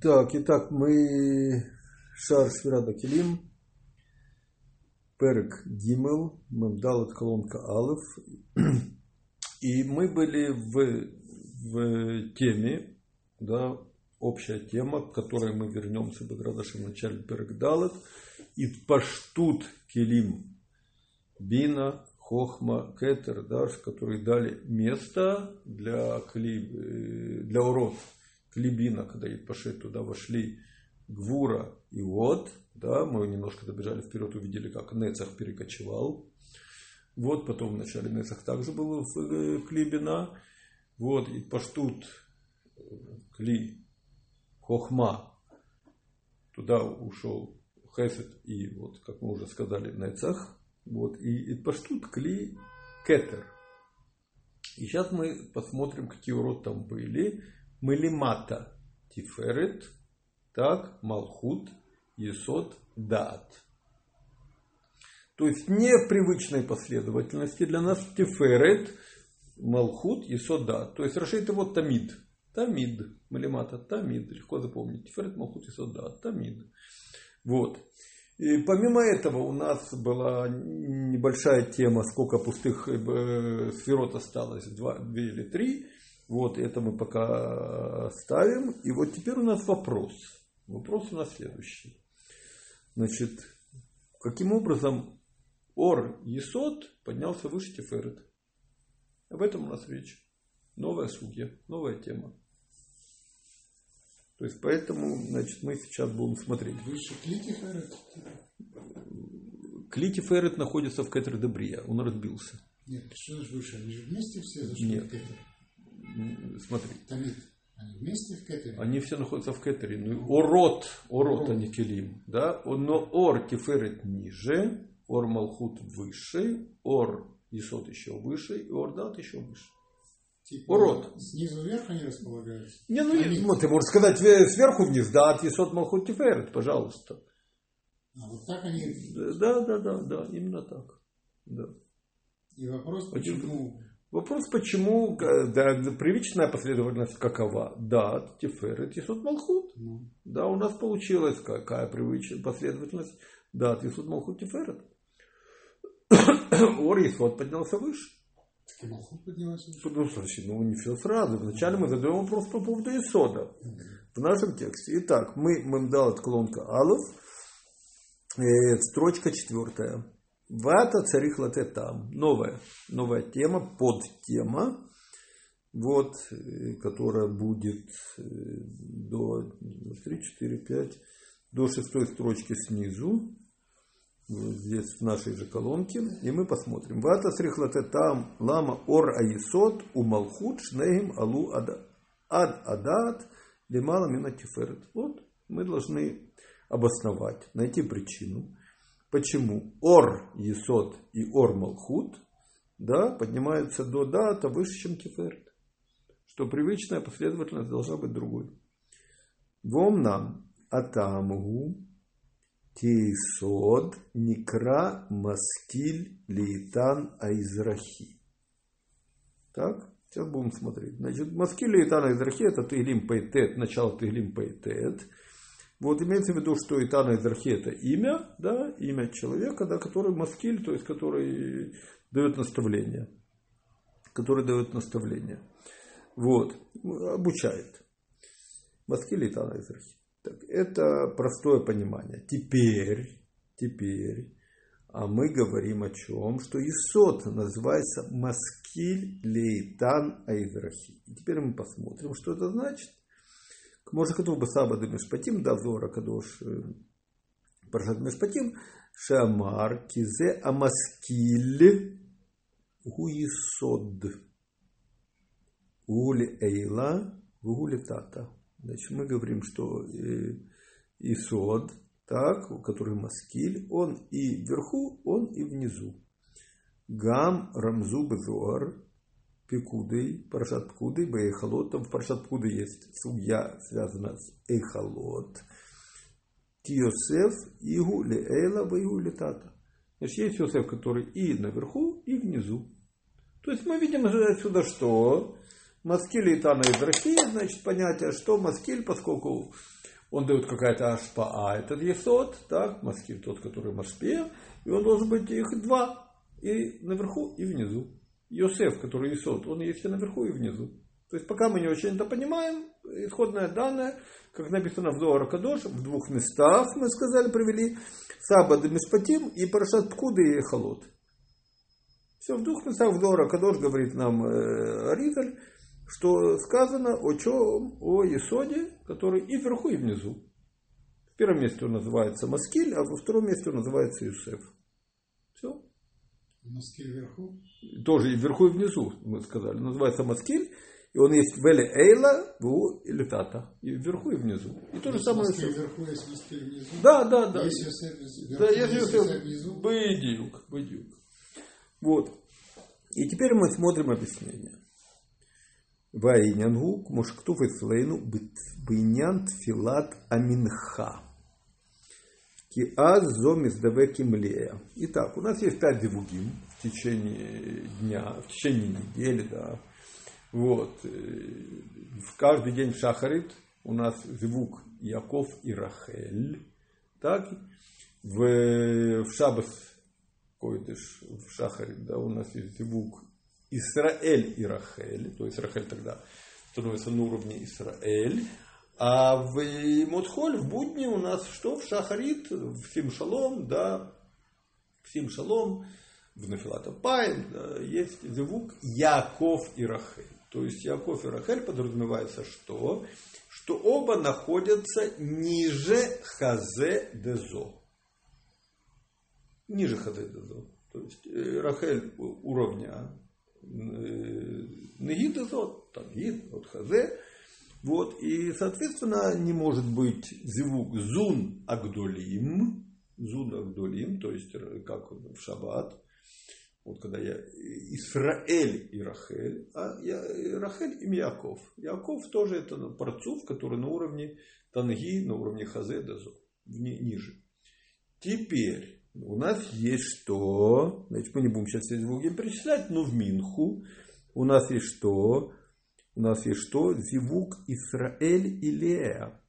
Так, итак, мы Шар Швирада Келим, Перек Гимел, Мемдалет колонка Алов. И мы были в, в теме, да, общая тема, к которой мы вернемся в Градашем в начале Перек Далет. И Паштут Келим Бина, Хохма, Кетер, да, которые дали место для, кли, для урод Клибина, когда Пашет туда вошли Гвура и Вот, да, мы немножко добежали вперед, увидели, как Нецах перекочевал. Вот, потом в начале Нецах также был э, Клибина. Вот, и Паштут, э, Кли, Хохма, туда ушел Хесед и, вот, как мы уже сказали, Нецах. Вот, и, и Паштут, Кли, Кетер. И сейчас мы посмотрим, какие уроды там были. Мелимата, Тиферет, так, Малхут, Есот, Дат. То есть не в привычной последовательности для нас Тиферет, Малхут, Есот, Дат. То есть это вот Тамид. Тамид. Малимата, Тамид. Легко запомнить. Тиферет, Малхут, Есот, Дат. Тамид. Вот. И помимо этого у нас была небольшая тема, сколько пустых э, сферот осталось, два, две или три. Вот это мы пока ставим. И вот теперь у нас вопрос. Вопрос у нас следующий. Значит, каким образом Ор Есот поднялся выше Тиферет? Об этом у нас речь. Новая судья, новая тема. То есть, поэтому, значит, мы сейчас будем смотреть. Выше Клитиферет? Клитиферет находится в Кетер Дебрия. Он разбился. Нет, что же выше? Они же вместе все зашли Нет. в Кетер? Смотри. Тамид. Они вместе в Кетере? Они все находятся в Кетере. Ну, орот, орот, а не келим. Да? Но ор тиферет ниже, ор малхут выше, ор Исот еще выше, и ор дат еще выше. Типа Урод. Снизу вверх они располагаются? Не, ну, Они- ну, ты можешь сказать э, сверху вниз, да, от Исот малхут тиферет, пожалуйста. А вот так они... Да, да, да, да, именно так. Да. И вопрос, Почему? почему... Вопрос, почему э, да, привычная последовательность какова? Да, Тиферет, Исот Малхут. Ну, Да, у нас получилась какая привычная последовательность. Да, Исот Малхут Тиферет. Ор Исот поднялся выше. так и Малхут поднялась выше. Ну, значит, ну не все сразу. Вначале мы задаем вопрос по поводу Исода. В нашем тексте. Итак, мы мемдал от колонка Алов. Э, строчка четвертая. Вата царих там. Новая, новая тема, подтема. Вот, э, которая будет э, до 3, 4, 5, до шестой строчки снизу. Вот здесь в нашей же колонке. И мы посмотрим. Вата там лама ор аисот у малхут шнеим алу ада- ад адат лимала мина тиферет. Вот мы должны обосновать, найти причину, почему Ор Есот и Ор Малхут да, поднимаются до дата выше, чем Тиферет. Что привычная последовательность должна быть другой. Вом нам атамгу тейсод никра маскиль лейтан айзрахи. Так, сейчас будем смотреть. Значит, маскиль лейтан айзрахи это Тейлим Пейтет, начало Тейлим Пейтет. Вот имеется в виду, что Итана Израхи это имя, да, имя человека, да, который маскиль, то есть который дает наставление. Который дает наставление. Вот. Обучает. Маскиль Итана Израхи. Так, это простое понимание. Теперь, теперь, а мы говорим о чем? Что Исот называется Маскиль Лейтан Айзрахи. И теперь мы посмотрим, что это значит. כמו שכתוב בסבא דמשפטים, דף זוהר הקדוש, פרשת משפטים, שאמר כי זה המשכיל הוא יסוד, הוא לעילה והוא לטאטה. Значит, мы говорим, что э, Исод, так, который маскиль, он и вверху, он и внизу. Гам Рамзу Безуар, Пикудой, Парашат Пкудой, Бейхалот. Там в Парашат есть судья, связана с Эйхалот. Тиосеф, Игу, Леэла, Бейгу, Летата. Значит, есть Иосиф, который и наверху, и внизу. То есть мы видим отсюда что? Маскиль и Тана Израхи, значит, понятие, что маскиль, поскольку он дает какая-то ашпа, а этот есот, так, маскиль тот, который машпе, и он должен быть их два, и наверху, и внизу. Йосеф, который есот, он есть и наверху, и внизу. То есть пока мы не очень это понимаем, исходное данное, как написано в Зоара Кадош, в двух местах, мы сказали, привели Сабад и Мишпатим и Парашат Пкуды и Эхолот. Все, в двух местах в Зоара Кадош говорит нам э, Аризаль, что сказано о чем? О Есоде, который и вверху, и внизу. В первом месте он называется Маскиль, а во втором месте он называется Юсеф. Все. Маскиль вверху? Тоже и вверху, и внизу, мы сказали. Называется Маскиль. И он есть Веле Эйла, Ву или Тата. И вверху, и внизу. И то же самое. Маскиль вверху, есть маскиль внизу? Да, да, да. Есть Йосеф Да, есть Йосеф внизу? Быдюк, быдюк. Вот. И теперь мы смотрим объяснение. Ваинянгу, кмушктуф ислейну, бынян тфилат аминха. Киаз зомис кимлея. Итак, у нас есть пять дивугим в течение дня, в течение недели, да. Вот. В каждый день в Шахарит у нас звук Яков и Рахель. Так? В, в Шабас Койдыш, в Шахарит, да, у нас есть звук Исраэль и Рахель. То есть Рахель тогда становится на уровне Исраэль. А в Мудхоль, в будни у нас что? В Шахарит, в Симшалом, да, в Симшалом, в Нафилата Пайн да, есть звук Яков и Рахель. То есть Яков и Рахель подразумевается что? Что оба находятся ниже Хазе Дезо. Ниже Хазе Дезо. То есть э, Рахель уровня э, Неги Дезо, там Гид, вот Хазе. Вот, и, соответственно, не может быть звук зун агдолим, зун агдолим, то есть как в шаббат, вот когда я Исраэль и Рахель, а я, Рахель и Яков. Яков тоже это парцув, который на уровне Танги, на уровне Хазе Дазо, ни, ниже. Теперь у нас есть что? Значит, мы не будем сейчас все звуки перечислять, но в Минху у нас есть что? У нас есть что? Зивук Исраэль и Лея.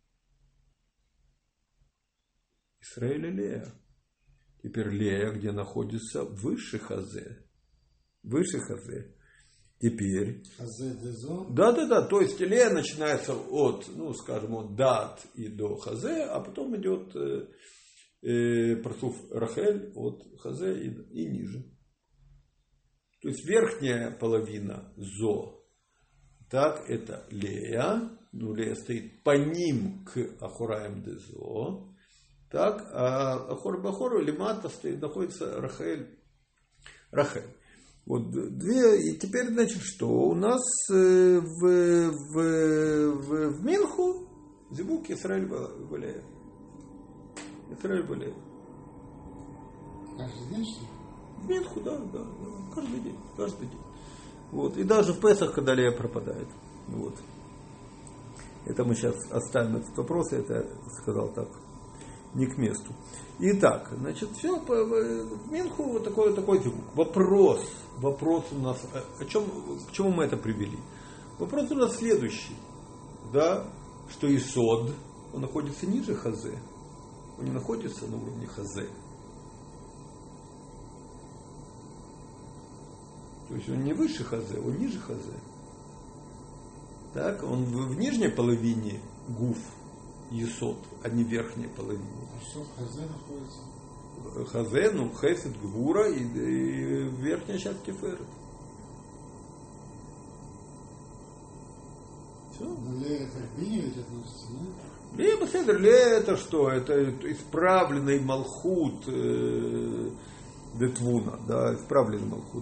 Исраэль и Лея. Теперь Лея, где находится выше Хазе. Выше Хазе. Теперь. Да, да, да. То есть Лея начинается от, ну, скажем, от Дат и до Хазе, а потом идет э, э, Парсуф Рахель от Хазе и, и ниже. То есть верхняя половина Зо, так, это Лея, ну, Лея стоит по ним к Ахураем Дезо, так, а Ахор Бахору Лимата стоит, находится Рахель. Рахель. Вот две, и теперь, значит, что у нас э, в, в, в, в Минху Зибук Исраиль Валеев. Исраиль Валеев. Каждый день, что ли? В Минху, да, да, да, каждый день, каждый день. Вот. И даже в Песах, когда Лея пропадает. Вот. Это мы сейчас оставим этот вопрос, я это сказал так, не к месту. Итак, значит, все, в Минху вот такой, такой звук. Вопрос, вопрос у нас, о чем, к чему мы это привели? Вопрос у нас следующий, да, что Исод, он находится ниже Хазе, он не находится на уровне Хазе. То есть он не выше Хазе, он ниже Хазе. Так, он в, в нижней половине гуф, Есот, а не в верхней половине. А что в Хазе находится? Хазе, ну, Хесед, Гвура и, и верхняя часть. Все. Ну, Лея это к Бине ведь относится, Беседер, Лея это что? Это исправленный Малхут э, Детвуна, да.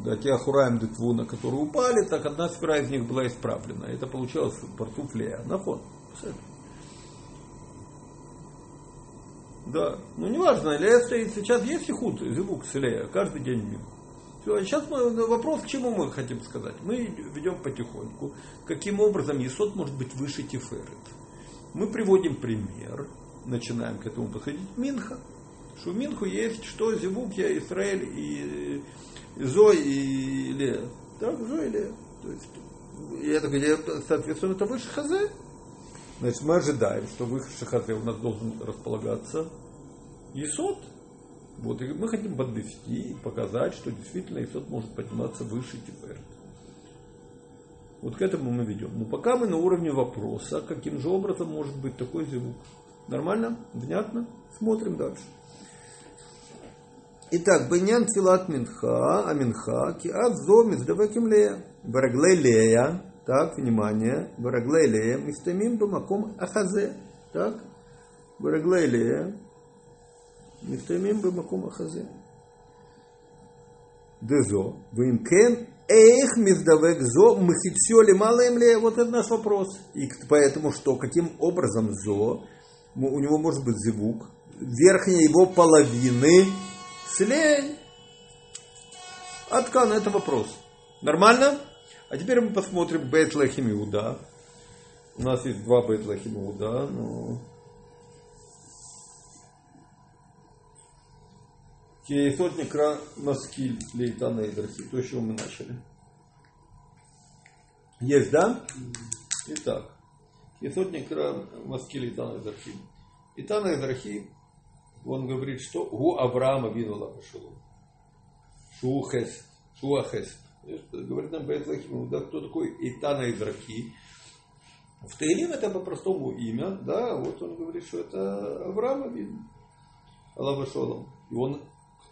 Да, те Ахураем Детвуна, которые упали, так одна сфера из них была исправлена. Это получилось Парцуф Лея. Нахон. Беседер. Да, ну неважно, Лея стоит, сейчас есть ихуд, звук с Лея, каждый день мимо. Все, сейчас мы, вопрос, к чему мы хотим сказать. Мы ведем потихоньку, каким образом Есот может быть выше Тиферет. Мы приводим пример, начинаем к этому подходить, Минха. Что в Минху есть что, Зевук, я, Израиль и Зой и Лея. Так, Зой и Лея. То есть и это соответственно, это выше хазе. Значит, мы ожидаем, что выше хазе у нас должен располагаться Исот. Вот, и мы хотим подвести и показать, что действительно Исот может подниматься выше теперь. Вот к этому мы ведем. Но пока мы на уровне вопроса, каким же образом может быть такой звук. Нормально? Внятно? Смотрим дальше. Итак, Беньян Тфилат Минха, Аминха, Киат Зо Миздавеким Лея. Бараглей Лея, так, внимание, Бараглей Лея, Мистамим Бамаком Ахазе. Так, Бараглей Лея, Мистамим Бамаком Ахазе. Дезо, Вимкен Эх, миздавек зо, махитсё ли малым ли? Вот это наш вопрос. И поэтому что, каким образом зо, у него может быть звук, верхняя его половины слей. Откан, это вопрос. Нормально? А теперь мы посмотрим Бейт Иуда. У нас есть два Бейт Лехим Иуда, но... Кейсотник Маскиль Лейтана и Драхи. То, с чего мы начали. Есть, да? Итак. Кейсотник Маскиль Лейтана и Драхи. Итана и Драхи, он говорит, что у Авраама винула пошел. Шухес. Шуахес. Говорит нам Бейтлахим, да, кто такой Итана и Драхи. В Таилим это по-простому имя, да, вот он говорит, что это Авраама видно. Шолом. И он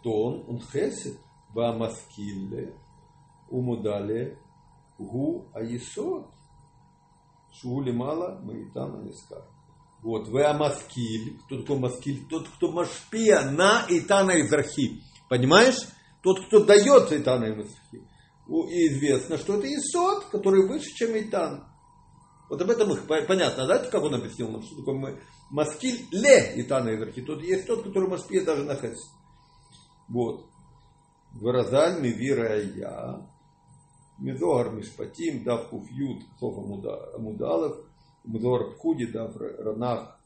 кто он? Он хесед, бамаскилле, умудале, гу аисот, шули мало, маитана нискар. Вот, вы амаскиль, кто такой маскиль? Тот, кто машпия на Итана Израхи. Понимаешь? Тот, кто дает Итана Израхи. И известно, что это Исот, который выше, чем Итан. Вот об этом их понятно, да, как он объяснил нам, что такое маскиль ле Итана Израхи. Тот есть тот, который маспия даже на хесед. Вот. Выразаль мивира я. Мизогар Мишпатим, Дав Куфьют, Софа Мудалов, Мизогар Пхуди, Дав Ранах,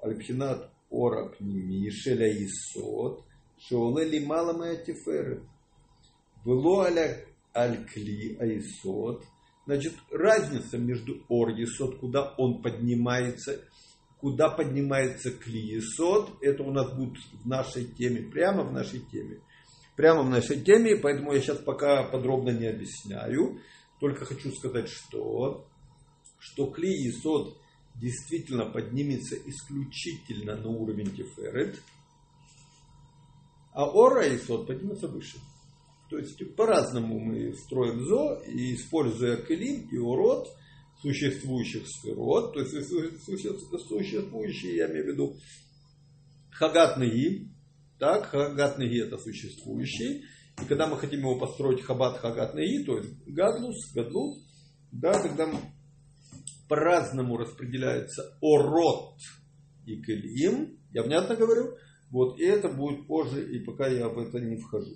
Альпхинат Ора Пними, Шеля Исот, Шоуле Лимала Моя Тиферет. Было аля Аль-Кли Аисот. Значит, разница между Ор Исот, куда он поднимается, куда поднимается клиесот, это у нас будет в нашей теме, прямо в нашей теме. Прямо в нашей теме, поэтому я сейчас пока подробно не объясняю. Только хочу сказать, что, что клиесот действительно поднимется исключительно на уровень теферет, а ора и сот поднимется выше. То есть по-разному мы строим зо, и используя клим и урод – существующих сферот, то есть существующие, я имею в виду, хагат неги, так, хагат неги это существующий, и когда мы хотим его построить хабат хагат неги, то есть гадлус, гадлут, да, тогда по-разному распределяется орот и келим, я внятно говорю, вот, и это будет позже, и пока я в это не вхожу.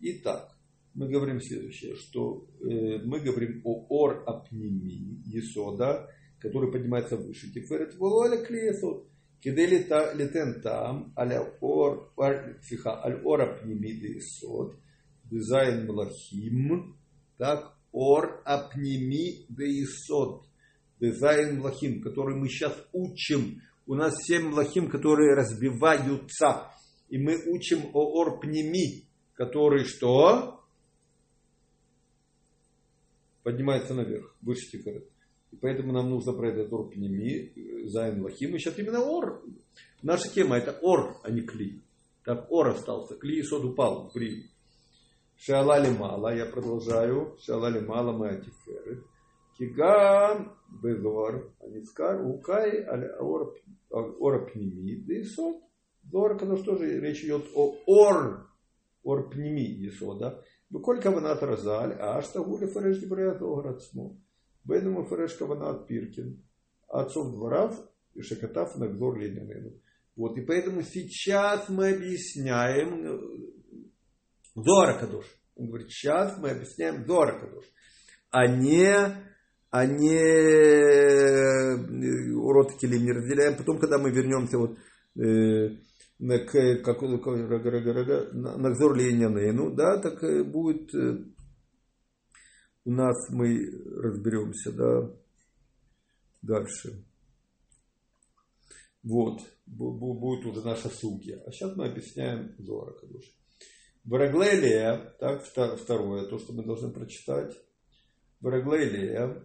Итак, мы говорим следующее, что э, мы говорим о ор апними есода, который поднимается выше. Тиферет вололя клеесот. Кидели летен там, аля ор, фиха, аль ор апними есод, дизайн млахим, так, ор апними есод, дизайн млахим, который мы сейчас учим. У нас семь млахим, которые разбиваются. И мы учим о ор пними, который что? поднимается наверх, выше тиферет. И поэтому нам нужно про этот ор пнеми, зайн лахим. И сейчас именно ор. Наша тема это ор, а не кли. Так ор остался. Кли и сод упал при. Шалали мало, я продолжаю. Шалали мало моя тиферет. Кигам бедор, анискар, укай, орапними, да и сот. Дор, потому что тоже речь идет о ор, орпними, исода. Быколь каванат разаль, а что гули фареш дебрят ограцму. Бедому фареш каванат пиркин. Отцов дворав и шакатав на гдор ленинену. Вот, и поэтому сейчас мы объясняем э, Дора Кадуш. Он говорит, сейчас мы объясняем Дора Кадуш, а не а не урод Келим не разделяем. Потом, когда мы вернемся вот, э, как Нагзор Ленянену, да, так будет у нас мы разберемся, да, дальше. Вот, будет уже наша сумки. А сейчас мы объясняем Зора Кадуш. Вараглелия, так, второе, то, что мы должны прочитать. Вараглелия.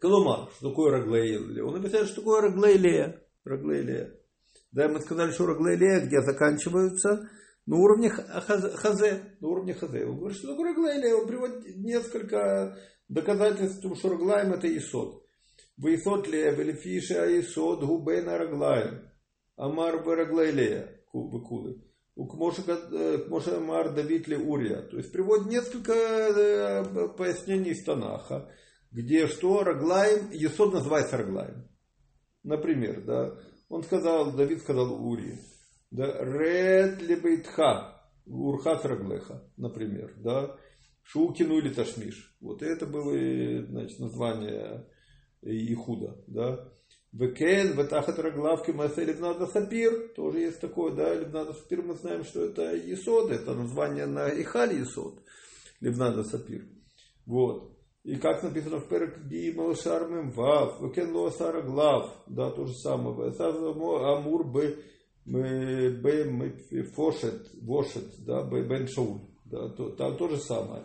Колумар, что такое Раглейлия? Он объясняет, что такое Раглейлия. Раглейлия. Да, мы сказали, что Раглейлия, где заканчиваются, на уровне Хазе. На уровне Хазе. Он говорит, что такое Раглейлия? Он приводит несколько доказательств, что Раглаем это Исот. Вейсот ле а Исот губейна Раглаем. Амар в Раглейлия. Кубы Укмоша э, Амар Давид Ле Урия. То есть приводит несколько э, пояснений из Танаха где что Раглаем, Есод называется Раглаем. Например, да, он сказал, Давид сказал Ури, да, Ред лебейтха, Урхат Раглеха, например, да, Шукину или Ташмиш. Вот это было, значит, название Ихуда, да. Векен, Ветахат Раглавки, Масе Левнада Сапир, тоже есть такое, да, Левнада Сапир, мы знаем, что это Есод, это название на Ихале Есод, Левнада Сапир. Вот. И как написано в Перек Гимал Шармем Вав, Векенло Сараглав, да, то же самое. Амур Б. Б. Фошет, Вошет, да, Бен Шауль, да, то, там то же самое.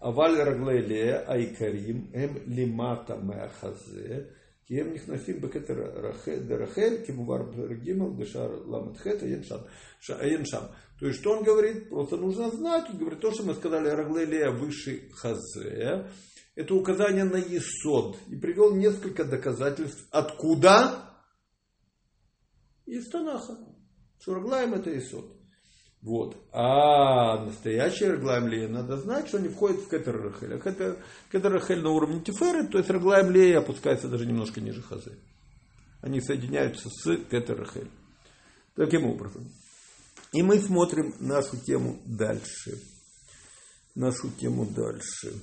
Аваль Раглеле Айкарим, Эм Лимата Мехазе, Меахазе, Кием эм Нихнасим Бекетер Рахель, Кимувар Гимал, Дешар Ламатхет, Аеншам. Шам. То есть, что он говорит? Просто нужно знать. Он говорит, то, что мы сказали, Раглеле выше Хазе, это указание на Есод. И привел несколько доказательств. Откуда? Из Танаха. Что Раглаем это Есод. Вот. А настоящий Раглаем Лея надо знать, что не входит в Кетер Рахель. А Кетер, Кетер Рахель на уровне Тиферы, то есть Раглаем Лея опускается даже немножко ниже Хазы. Они соединяются с Кетер Рахель. Таким образом. И мы смотрим нашу тему дальше. Нашу тему дальше.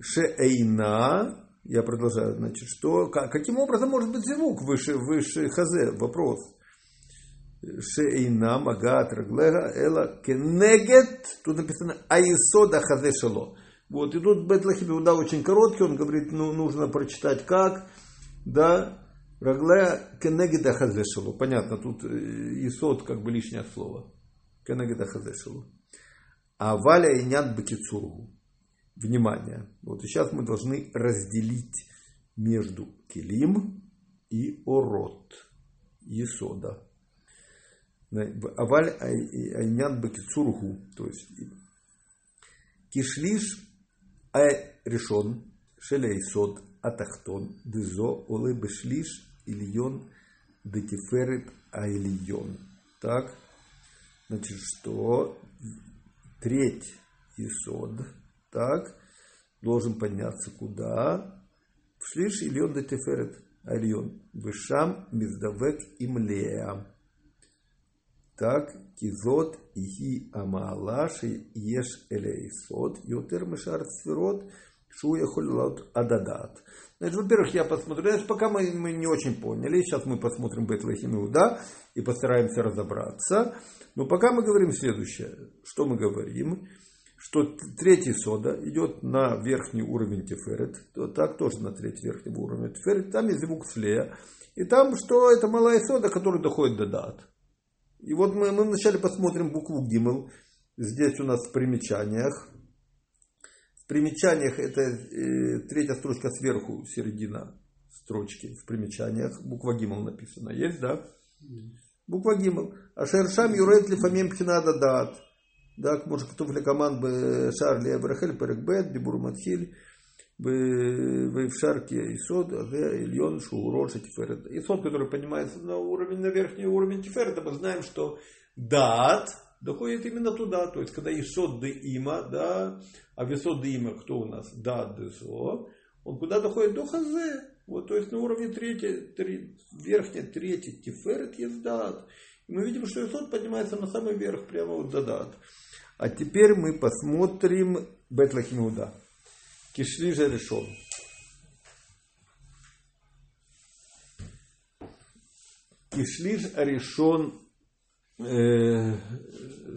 Шеэйна, я продолжаю, значит, что, каким образом может быть звук выше, выше хазе? Вопрос. Шеэйна, магат, раглега, эла, кенегет, тут написано айсода хазе шало. Вот, и тут Бетлахип Иуда очень короткий, он говорит, ну, нужно прочитать как, да, рагле кенегеда хазе шало. Понятно, тут э, исод как бы лишнее слово. Кенегеда хазе шало. А валя и нят бакицургу. Внимание. Вот сейчас мы должны разделить между Келим и Орот. Исода. Аваль айнян бакицурху, то есть кишлиш ай решен шелей сод атахтон дезо оле бешлиш ильон детиферет айлион. Так, значит, что треть исод, так, должен подняться куда? В шлиш ильон детиферет айлион. Вышам миздавек имлея. Так, кизот ихи амаалаши еш элейсот, йотер мешар сферот, шуя холилот ададат. Значит, во-первых, я посмотрю, значит, пока мы, мы не очень поняли, сейчас мы посмотрим Бетлахим Иуда и постараемся разобраться. Но пока мы говорим следующее. Что мы говорим? Что третий сода идет на верхний уровень Теферет, то так тоже на третий верхний уровень Теферет, там есть звук слея. И там, что это малая сода, который доходит до дат. И вот мы, мы вначале посмотрим букву Гимл. Здесь у нас в примечаниях. В примечаниях это э, третья строчка сверху, середина строчки в примечаниях. Буква Гимл написана. Есть, да? Буква Гимл. А шершам юрет лифамим пхинада дат. Да, может, кто в лекоман бы шарли абрахель перекбет, дебур матхиль. в шарке Исод, Ильон, Шурот, Тиферет. Исод, который поднимается на уровень, на верхний уровень Тиферета, мы знаем, что Дат доходит именно туда. То есть, когда Исод де Има, да, а Висод де Има, кто у нас? Дат де он куда доходит? До Хазе. Вот, то есть, на уровне третьей, три, верхней третьей Тиферет есть Дат. Мы видим, что Исот поднимается на самый верх, прямо вот задат. А теперь мы посмотрим Бетлахимуда. Кишли же решен. Кишлиш решен э,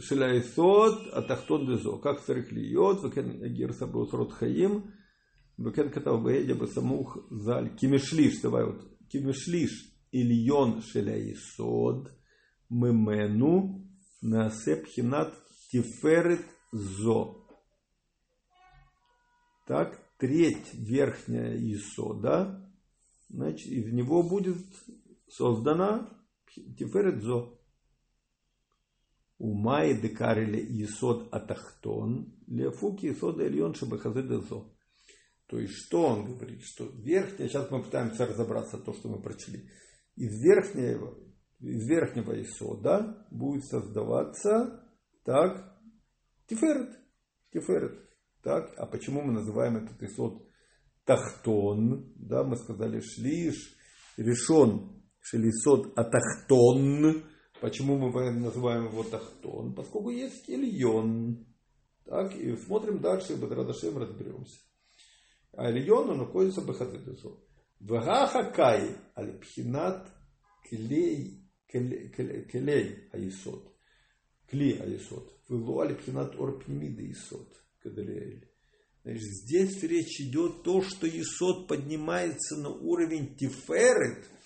Шиляйсот, Атахтон Дезо, как Сариклиот, Векен Герса Беусрот Хаим, Векен Катавбея Басамух Заль, Кимишлиш, давай вот, Кимишлиш, Ильон Шиляйсот, Мемену, Насеп Хинат Тиферет Зо. Так, треть верхняя Исода, значит, из него будет создана Тиферет Зо. Умай декарили Исод Атахтон, Лефуки Исода Ильон Шабахазедезо. То есть, что он говорит? Что верхняя, сейчас мы пытаемся разобраться то, что мы прочли. Из верхнего, из верхнего Исода будет создаваться так, Тиферет. Тиферет. Так, а почему мы называем этот Исод Тахтон? Да, мы сказали Шлиш, решен Шелисод Атахтон Почему мы называем его Тахтон? Поскольку есть Ильон. Так, и смотрим дальше, и Бадрадашем разберемся. А Ильон, он находится в Бахадедесо. Вагахакай альпхинат клей клей аисот. Кли аисот. Выло альпхинат орпнемида исот. Кадалиэль. Значит, здесь речь идет то, что Исот поднимается на уровень Тиферет –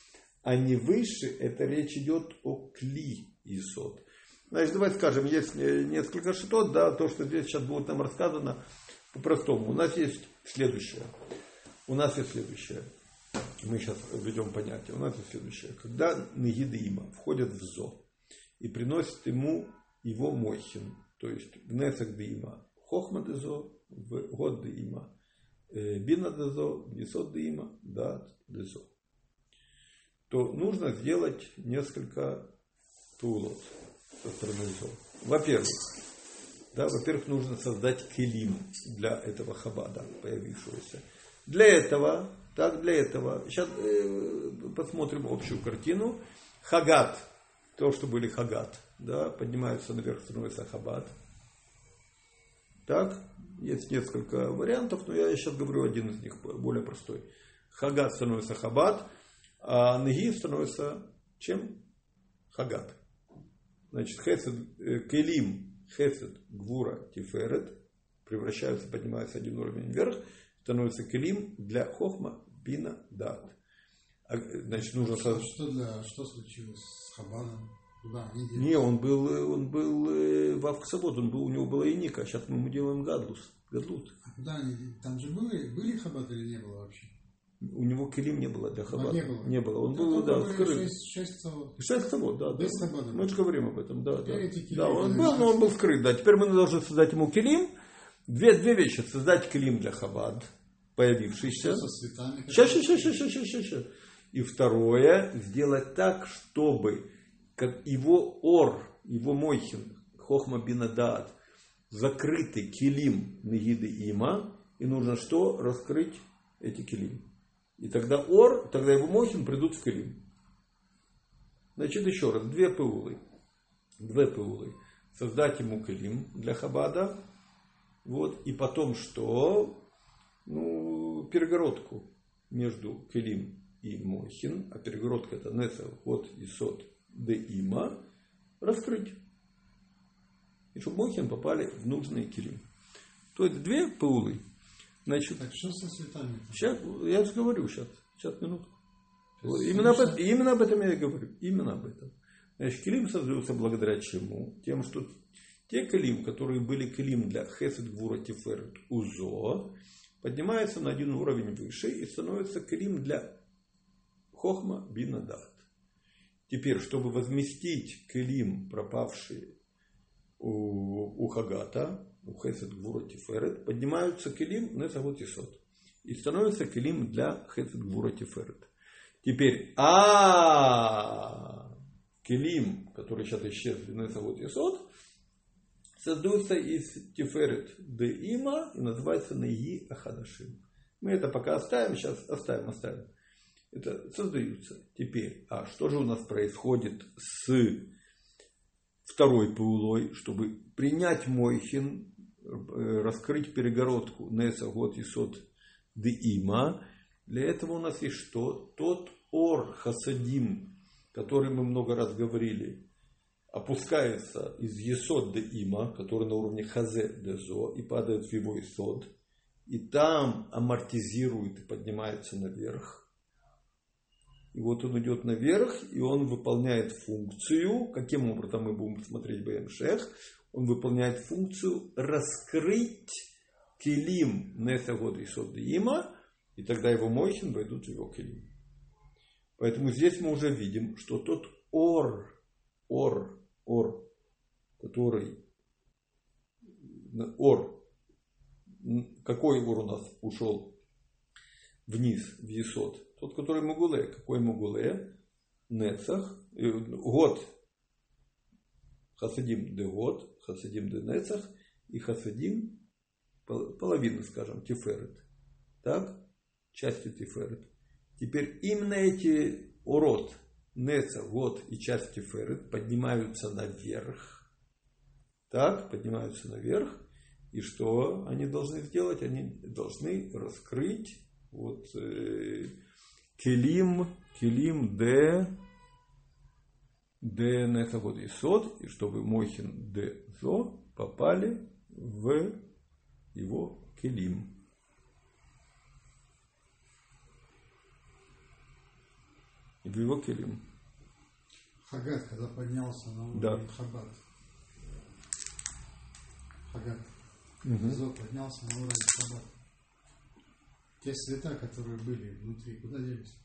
а не выше, это речь идет о кли Исот. Значит, давайте скажем, есть несколько шитот, да, то, что здесь сейчас будет нам рассказано по-простому. У нас есть следующее. У нас есть следующее. Мы сейчас введем понятие. У нас есть следующее. Когда Нагидима входят в Зо и приносят ему его Мойхин, то есть в Несах Дима, Хохма Дезо, в Год Дима, э, Бина Дезо, Несот Дима, Дат Дезо то нужно сделать несколько тулот со стороны зол. Во-первых, да, во-первых, нужно создать келим для этого хабада, появившегося. Для этого, так, для этого, сейчас э, посмотрим общую картину. Хагат, то, что были хагат, да, поднимаются наверх, становится хабад. Так, есть несколько вариантов, но я сейчас говорю один из них, более простой. Хагат становится хабад, а Неги становится чем? Хагат. Значит, хесед, э, келим, хесед, гвура, тиферет превращаются, поднимаются один уровень вверх, становится келим для хохма, бина, дат. А, значит, нужно... Что, что, для, что случилось с Хабаном? Куда Не, он был, он был э, в Авксабот, он был, у него была и Ника, сейчас мы ему делаем гадлус, гадлут. А куда они? Там же были, были Хабат или не было вообще? У него келим не было для хабата. Не было. Не было. Он был, да, скрыт. Шесть цавод. Шесть цавод, да. Без да. Мы же говорим об этом, да. Да, да он был, но он был скрыт. Да. Теперь мы должны создать ему келим. Две, две вещи. Создать келим для хабад, появившийся. Сейчас, сейчас, сейчас, сейчас, сейчас, сейчас. И второе, сделать так, чтобы как его ор, его мойхин, хохма бинадат, закрытый килим нагиды има, и нужно что? Раскрыть эти килим. И тогда Ор, тогда его Мохин придут в Калим. Значит, еще раз, две паулы. Две паулы. Создать ему Калим для Хабада. Вот. И потом что? Ну, перегородку между Калим и Мохин. А перегородка это Неса, вот и Сот, де Има. Раскрыть. И чтобы Мохин попали в нужный Килим. То есть две паулы Значит, так что со цветами? Сейчас, я же говорю сейчас, сейчас минутку. Именно об, этом, именно об этом я и говорю. Именно об этом. Значит, Келим создается благодаря чему? Тем, что те Келим, которые были Келим для Хесед Гвура Тиферет Узо, поднимаются на один уровень выше и становятся Келим для Хохма Бинадат. Теперь, чтобы возместить Келим, пропавшие у, у Хагата, у Хесед Гвура Тиферет, поднимаются Келим Несавот Исот. И становится Келим для Хесед Гвура Тиферет. Теперь, а Келим, который сейчас исчезли Несавот Исот, создаются из Тиферет де Има и называется Наи Ахадашим. Мы это пока оставим, сейчас оставим, оставим. Это создаются. Теперь, а что же у нас происходит с второй паулой, чтобы принять Мойхин, э, раскрыть перегородку Неса Год и Сот Има. Для этого у нас есть что? Тот Ор Хасадим, который мы много раз говорили, опускается из Есод де Има, который на уровне Хазе де Зо, и падает в его Есод, и там амортизирует и поднимается наверх. И вот он идет наверх, и он выполняет функцию, каким образом мы будем смотреть БМШех, он выполняет функцию раскрыть килим Несагод и Содиима, и тогда его Мойхин войдут в его килим. Поэтому здесь мы уже видим, что тот ор, ор, ор, который, ор, какой ор у нас ушел вниз, в Есот? Тот, который Мугуле. Какой Мугуле? Нецах. Год. Хасадим де год, Хасадим де Нецах и Хасадим половина, скажем, Тиферет. Так? Части Тиферет. Теперь именно эти урод, Неца, год и часть Тиферет поднимаются наверх. Так, поднимаются наверх. И что они должны сделать? Они должны раскрыть вот, э, Келим, Келим Д, Д Нехавод и Сод, и чтобы Мохин Д Зо попали в его Келим. В его Келим. Хагат, когда поднялся на уровень да. Хабат. Хагат. Угу. Поднялся на уровень Хабат. Те света, которые были внутри, куда делись?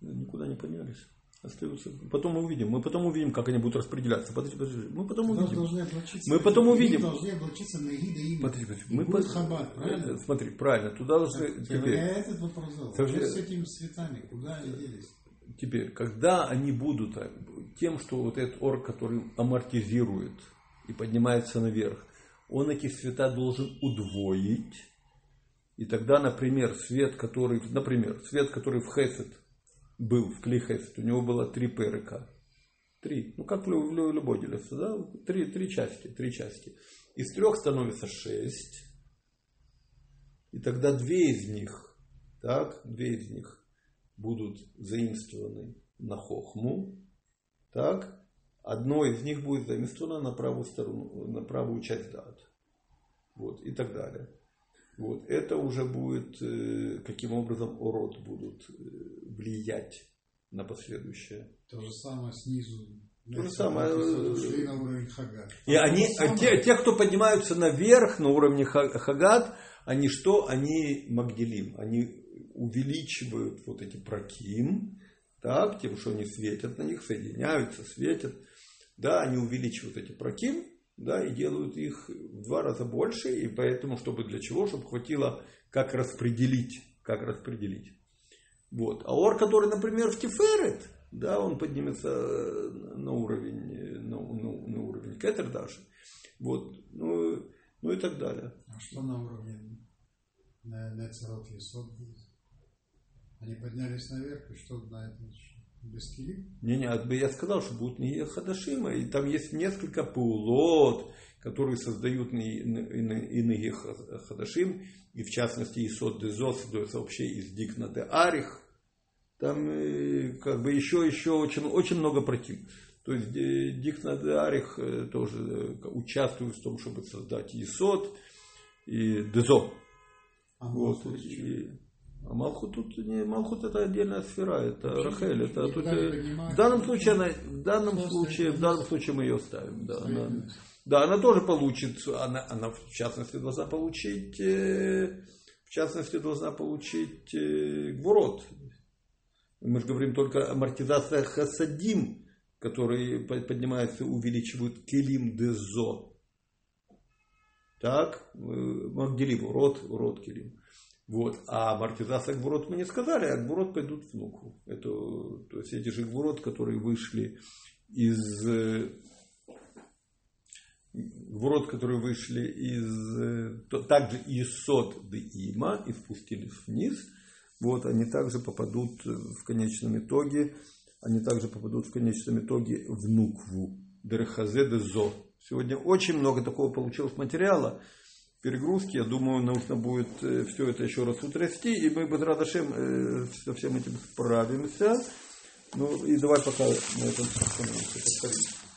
Никуда не поднялись. Остаются. Потом мы увидим. Мы потом увидим, как они будут распределяться. Подожди, подожди. Мы потом Туда увидим. Мы потом увидим. Должны облачиться на Ида и Подожди, подожди. Мы по... хабар, правильно? Смотри, правильно. Туда должны. Так, теперь... Я этот вопрос задал. Совсем... С этими цветами, куда они делись? Теперь, когда они будут э, тем, что вот этот орг, который амортизирует и поднимается наверх, он эти цвета должен удвоить и тогда, например, свет, который, например, свет, который в Хесед был, в Кли Хесед, у него было три ПРК. Три. Ну, как в любой делится, да? Три, три части, три части. Из трех становится шесть. И тогда две из них, так, две из них будут заимствованы на хохму, так, одно из них будет заимствовано на правую сторону, на правую часть дат. Вот, и так далее. Вот. Это уже будет, э, каким образом урод будут э, влиять на последующее. То же самое снизу. То же самое. Хагат. И они, те, те, кто поднимаются наверх на уровне Хагат, они что? Они Магдилим. Они увеличивают вот эти проким, так, тем, что они светят на них, соединяются, светят. Да, они увеличивают эти проким, да, и делают их в два раза больше, и поэтому, чтобы для чего, чтобы хватило, как распределить, как распределить. Вот. А ор, который, например, в Тиферет, да, он поднимется на уровень, на, на, на уровень Кетер даже. Вот. Ну, ну и так далее. А что на уровне Нецерот и Сод будет? Они поднялись наверх, и что на этом без килим? Не, не, я сказал, что будут не хадашима, и там есть несколько паулот, которые создают иные хадашим, и в частности Исот Дезо создается вообще из Дикна де Арих. Там э, как бы еще, еще очень, очень много против. То есть э, Дикна де Арих э, тоже участвует в том, чтобы создать Исот и Дезо. А вот, и, а Малхут тут не Малхут это отдельная сфера, это Рахель, это тут в данном случае она, в данном случае, в данном случае мы ее ставим, да, она, да, она тоже получит, она, она в частности должна получить, э, в частности должна получить э, Гвурот. Мы же говорим только о амортизация Хасадим, которые поднимаются, увеличивают Келим Дезо. Так, э, Магдилим, род, род Келим. Вот. А амортизация Гвурот мы не сказали, а Гвурот пойдут внуку. Это, то есть эти же Гвурот, которые вышли из Гвурот, которые вышли из то, также из Сот де Има и спустились вниз, вот, они также попадут в конечном итоге, они также попадут в конечном итоге в Нукву, Дерхазе де Зо. Сегодня очень много такого получилось материала перегрузки. Я думаю, нужно будет э, все это еще раз утрясти, и мы, бы Радашем, э, со всем этим справимся. Ну и давай пока на этом остановимся.